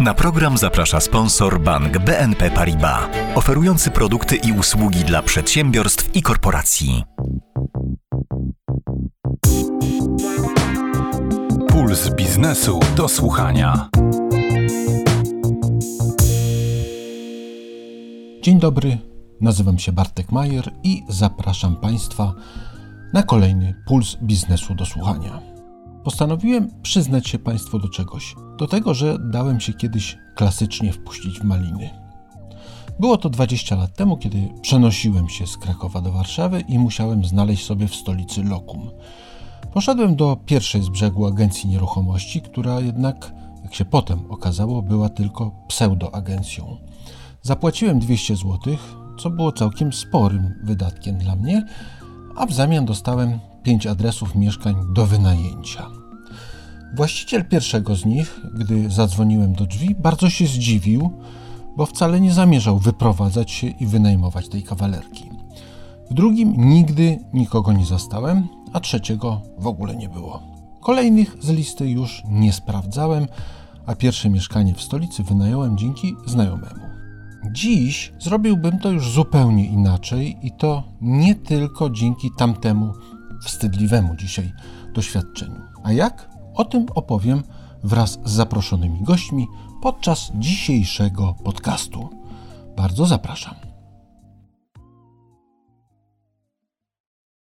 Na program zaprasza sponsor bank BNP Paribas, oferujący produkty i usługi dla przedsiębiorstw i korporacji. Puls biznesu do słuchania. Dzień dobry, nazywam się Bartek Majer i zapraszam Państwa na kolejny Puls biznesu do słuchania. Postanowiłem przyznać się Państwu do czegoś. Do tego, że dałem się kiedyś klasycznie wpuścić w maliny. Było to 20 lat temu, kiedy przenosiłem się z Krakowa do Warszawy i musiałem znaleźć sobie w stolicy lokum. Poszedłem do pierwszej z brzegu agencji nieruchomości, która jednak, jak się potem okazało, była tylko pseudoagencją. Zapłaciłem 200 zł, co było całkiem sporym wydatkiem dla mnie, a w zamian dostałem 5 adresów mieszkań do wynajęcia. Właściciel pierwszego z nich, gdy zadzwoniłem do drzwi, bardzo się zdziwił, bo wcale nie zamierzał wyprowadzać się i wynajmować tej kawalerki. W drugim nigdy nikogo nie zastałem, a trzeciego w ogóle nie było. Kolejnych z listy już nie sprawdzałem, a pierwsze mieszkanie w stolicy wynająłem dzięki znajomemu. Dziś zrobiłbym to już zupełnie inaczej i to nie tylko dzięki tamtemu wstydliwemu dzisiaj doświadczeniu. A jak? O tym opowiem wraz z zaproszonymi gośćmi podczas dzisiejszego podcastu. Bardzo zapraszam.